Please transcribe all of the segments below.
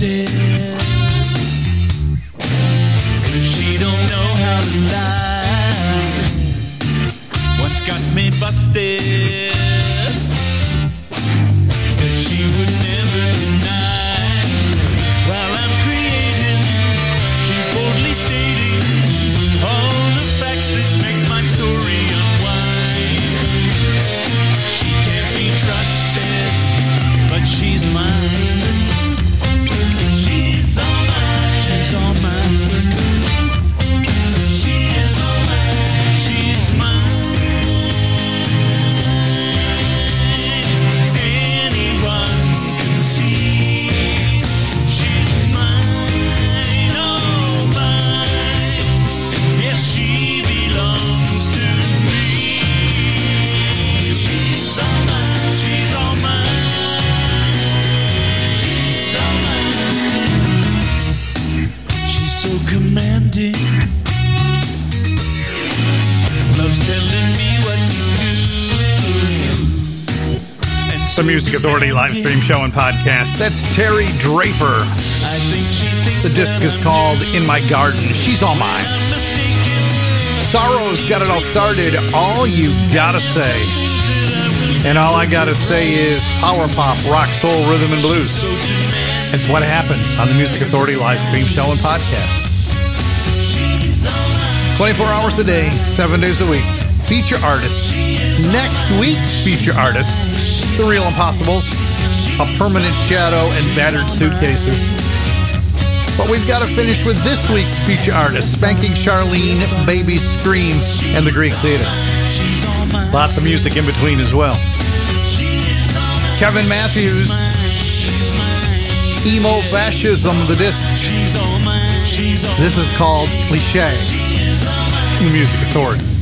Music Authority live stream show and podcast. That's Terry Draper The disc is called In My Garden. She's all mine. Sorrows got it all started. All you gotta say. And all I gotta say is power pop, rock, soul, rhythm, and blues. It's what happens on the Music Authority live stream show and podcast. 24 hours a day, 7 days a week. Feature artists. Next week's feature artists, The Real Impossibles, A Permanent Shadow, and Battered Suitcases. But we've got to finish with this week's feature artist, Spanking Charlene, Baby Scream, and the Greek Theater. Lots of music in between as well. Kevin Matthews, Emo Fascism, the disc. This is called Cliche, the Music Authority.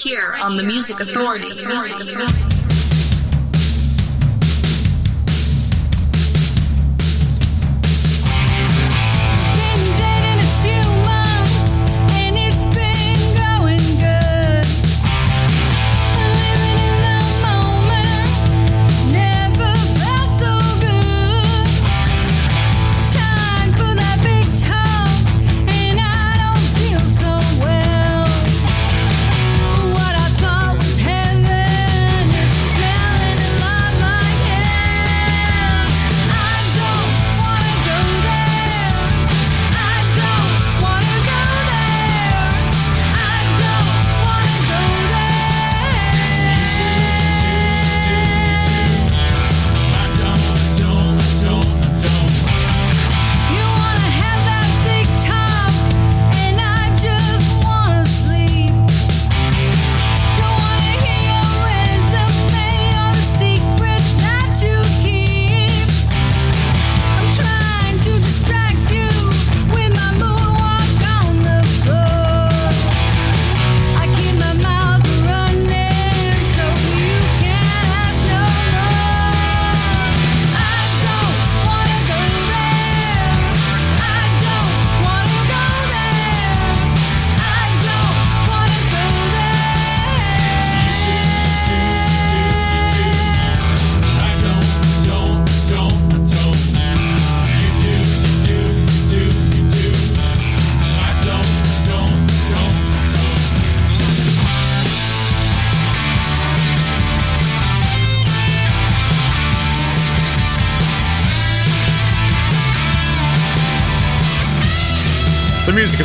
Here on the Music Authority. Music Authority.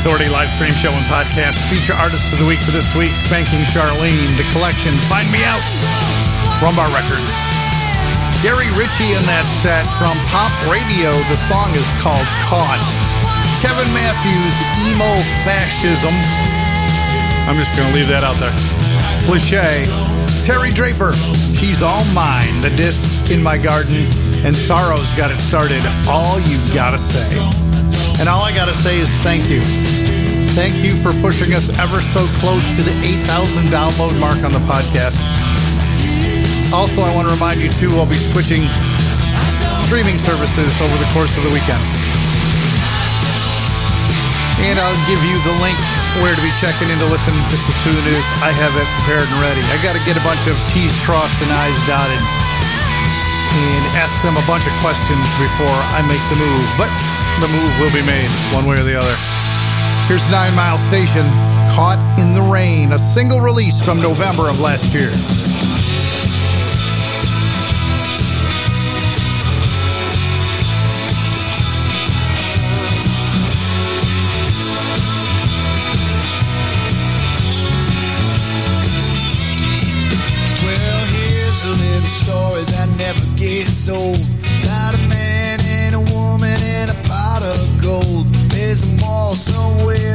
Authority live stream show and podcast. Feature artist of the week for this week, Spanking Charlene. The collection, Find Me Out. Rumbar Records. Gary Ritchie in that set from Pop Radio. The song is called Caught. Kevin Matthews, Emo Fascism. I'm just going to leave that out there. Cliche. Terry Draper, She's All Mine. The disc in my garden. And Sorrow's got it started. All you've gotta say. And all I got to say is thank you. Thank you for pushing us ever so close to the 8,000 download mark on the podcast. Also, I want to remind you, too, I'll be switching streaming services over the course of the weekend. And I'll give you the link where to be checking in to listen just as soon as I have it prepared and ready. I got to get a bunch of T's crossed and I's dotted and ask them a bunch of questions before I make the move. But the move will be made one way or the other. Here's Nine Mile Station, Caught in the Rain, a single release from November of last year. Gets old. About a man and a woman and a pot of gold. There's a mall somewhere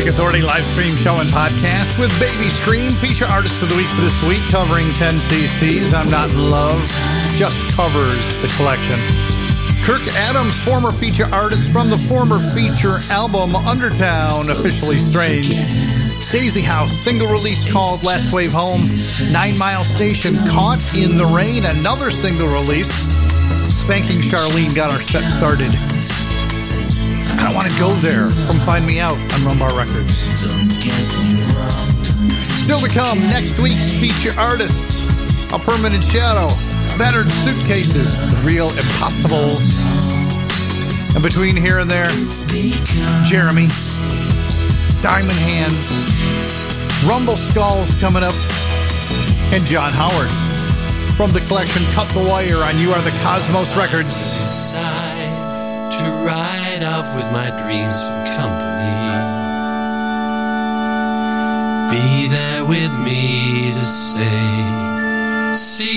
Music Authority live stream show and podcast with Baby Scream, feature artist of the week for this week, covering 10 CCs. I'm Not in Love, just covers the collection. Kirk Adams, former feature artist from the former feature album Undertown, officially strange. Daisy House, single release called Last Wave Home. Nine Mile Station, Caught in the Rain, another single release. Spanking Charlene got our set started. I don't want to go there from Find Me Out on Rumbar Records. Still to come, next week's feature artists. A Permanent Shadow, Battered Suitcases, The Real Impossibles. And between here and there, Jeremy, Diamond Hands, Rumble Skulls coming up, and John Howard. From the collection Cut the Wire on You Are the Cosmos Records. Ride off with my dreams for company. Be there with me to say, see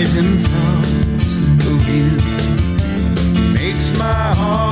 in front of you makes my heart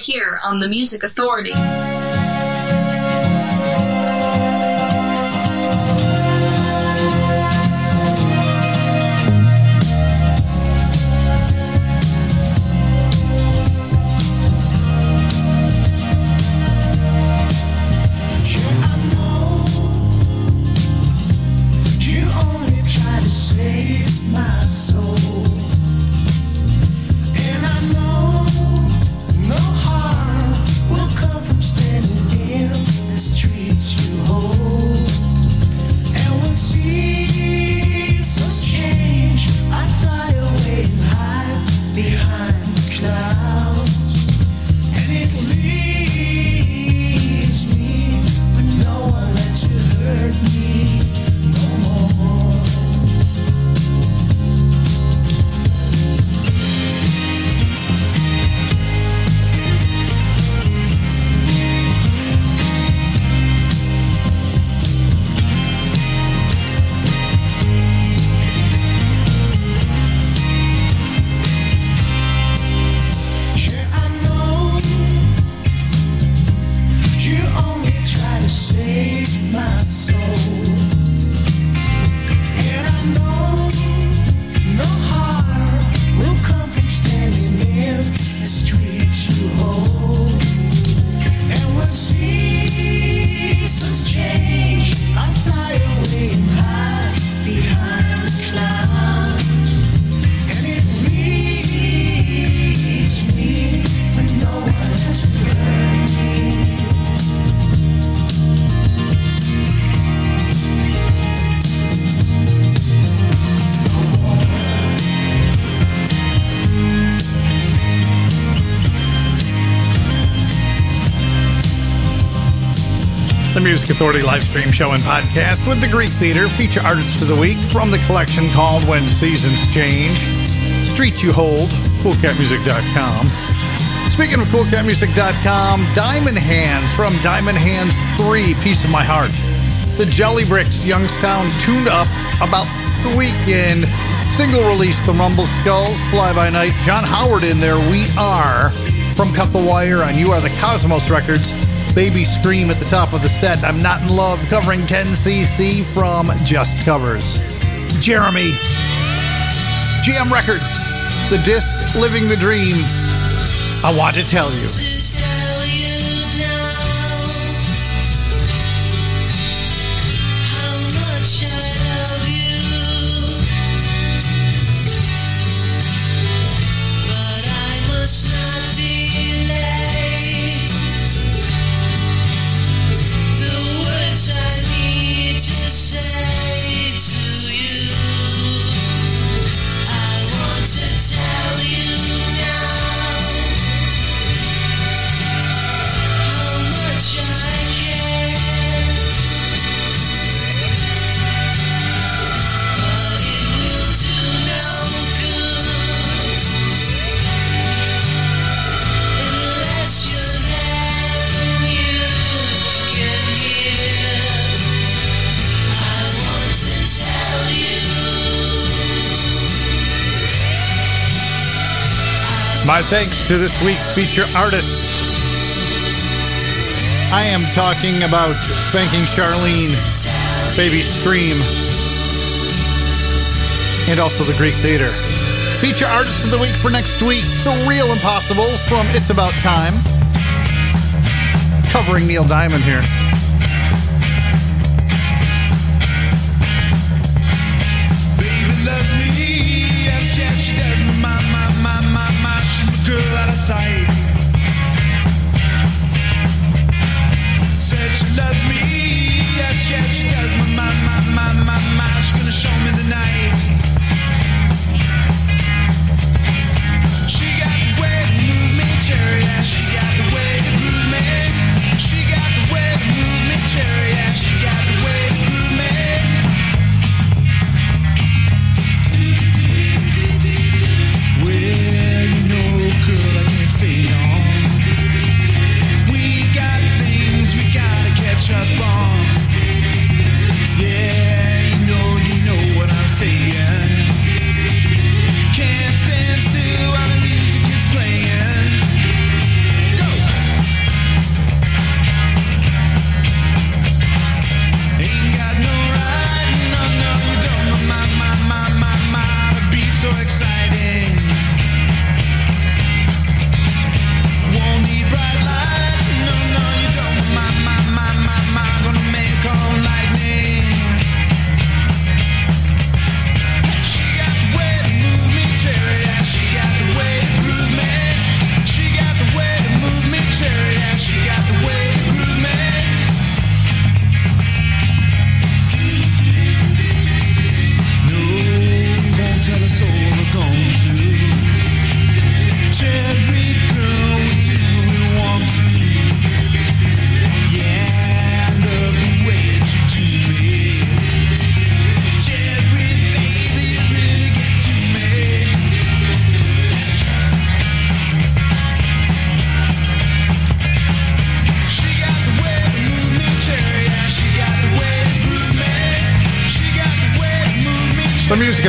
here on the Music Authority. Authority live stream show and podcast with the Greek Theater, feature artists of the week from the collection called When Seasons Change. Street You Hold, coolcatmusic.com. Speaking of coolcatmusic.com, Diamond Hands from Diamond Hands 3, Piece of My Heart. The Jellybricks, Youngstown, tuned up about the weekend. Single release, The Rumble Skulls, Fly By Night. John Howard in there, We Are. From Cut the Wire on You Are the Cosmos Records. Baby Scream at the top of the set. I'm Not in Love, covering 10cc from Just Covers. Jeremy. JAM Records. The disc Living the Dream. I want to tell you. My thanks to this week's feature artist. I am talking about Spanking Charlene, Baby Scream, and also the Greek Theater. Feature artist of the week for next week, The Real Impossibles from It's About Time. Covering Neil Diamond here. Sight. Said she loves me, yes, yes, she does. My, my, my, my, my, my, she's gonna show me the night. Gotta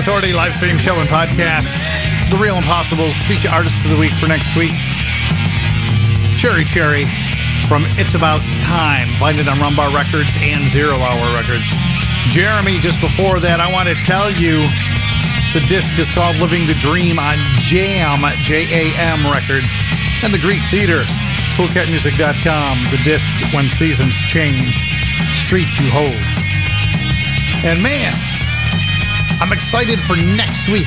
Authority live stream show and podcast. The Real Impossibles feature artist of the week for next week. Cherry Cherry from It's About Time. It on Rumbar Records and Zero Hour Records. Jeremy, just before that, I want to tell you the disc is called Living the Dream on Jam, J A M Records. And the Greek Theater, coolcatmusic.com. The disc, When Seasons Change, Street You Hold. And man, I'm excited for next week.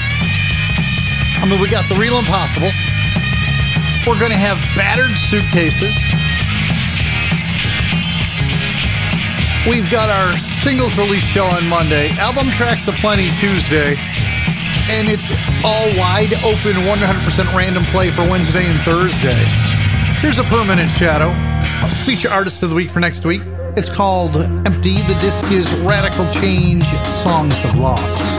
I mean, we got the Real Impossible. We're going to have battered suitcases. We've got our singles release show on Monday, album tracks aplenty Tuesday, and it's all wide open, 100% random play for Wednesday and Thursday. Here's a permanent shadow, feature artist of the week for next week. It's called Empty. The disc is Radical Change Songs of Loss.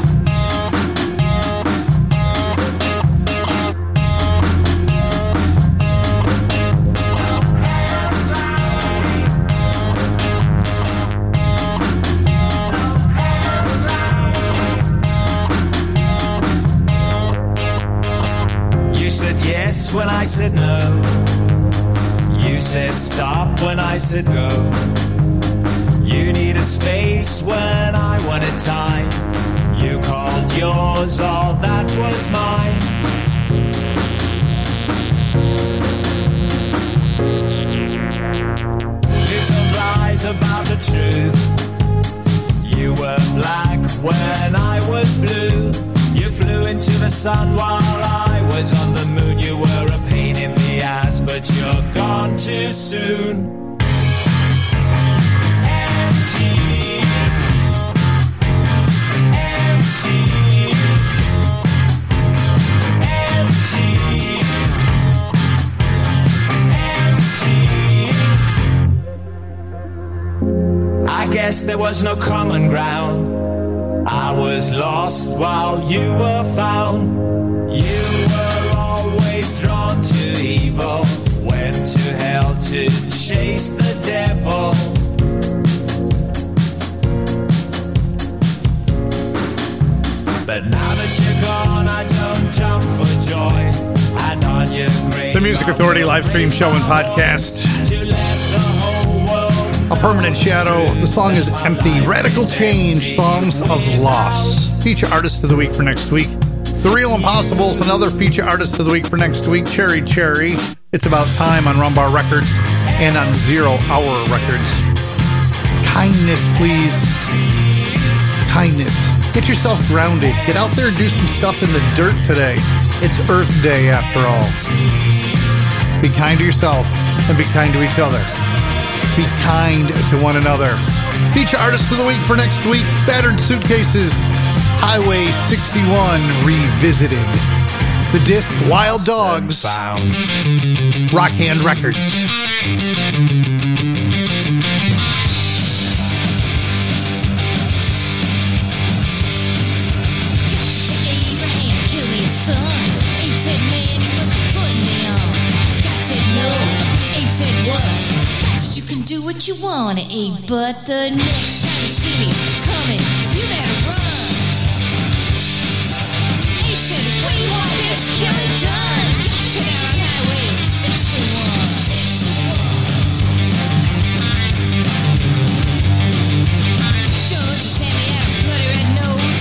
You said yes when I said no. You said stop when I said go. You needed space when I wanted time. You called yours all that was mine. You lies about the truth. You were black when I was blue. You flew into the sun while I was on the moon. You were a pain in the ass, but you're gone too soon. Guess there was no common ground. I was lost while you were found. You were always drawn to evil, went to hell to chase the devil. But now that you're gone, I don't jump for joy. And on your grave, The Music Authority live stream show and podcast. A Permanent Shadow. The song is Empty. Radical Change, Songs of Loss. Feature Artist of the Week for next week. The Real Impossibles, another feature artist of the week for next week. Cherry Cherry. It's About Time on Rumbar Records and on Zero Hour Records. Kindness, please. Kindness. Get yourself grounded. Get out there and do some stuff in the dirt today. It's Earth Day after all. Be kind to yourself and be kind to each other. Be kind to one another. Feature artist of the week for next week Battered Suitcases, Highway 61 Revisited. The disc Wild Dogs. Rock Hand Records. Do what you want, Abe, eh? but the next time you see me coming, you better run. Abe said, where you want this killing done? Said, out on Highway 61. George Sammy had a bloody red nose.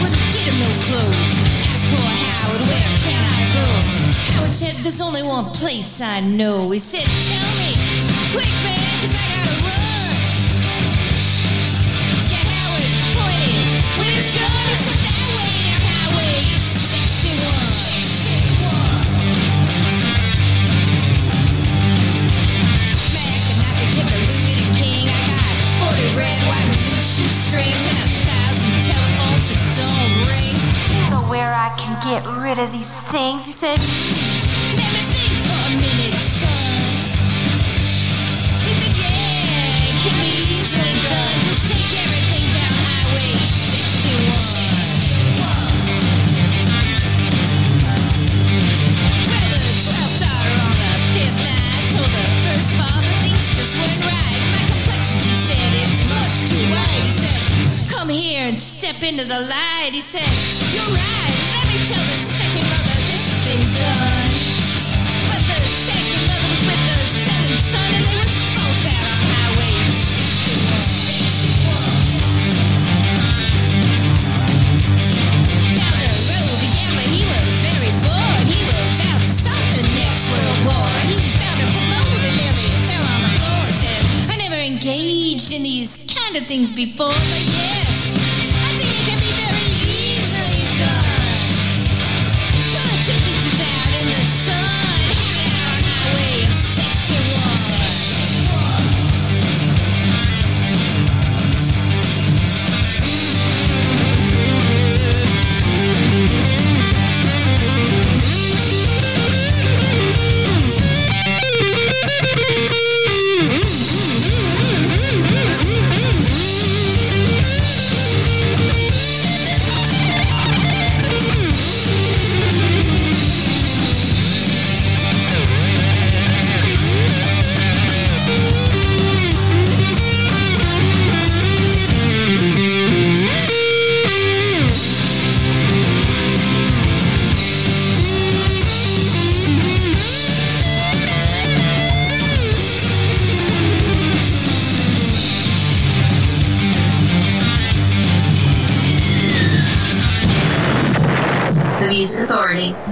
Wouldn't get him no clothes. Poor Howard, where can I go? Howard said, there's only one place I know. He said, tell me, where I can get rid of these things? He said, Let me think for a minute, it can be done. Just take everything down Highway 61. Well, the 12th daughter on fifth night told first father things just weren't right. My complexion, she said, it's much too white. He said, come here and step into the light. He said, you're kind of things before, but yes, Authority.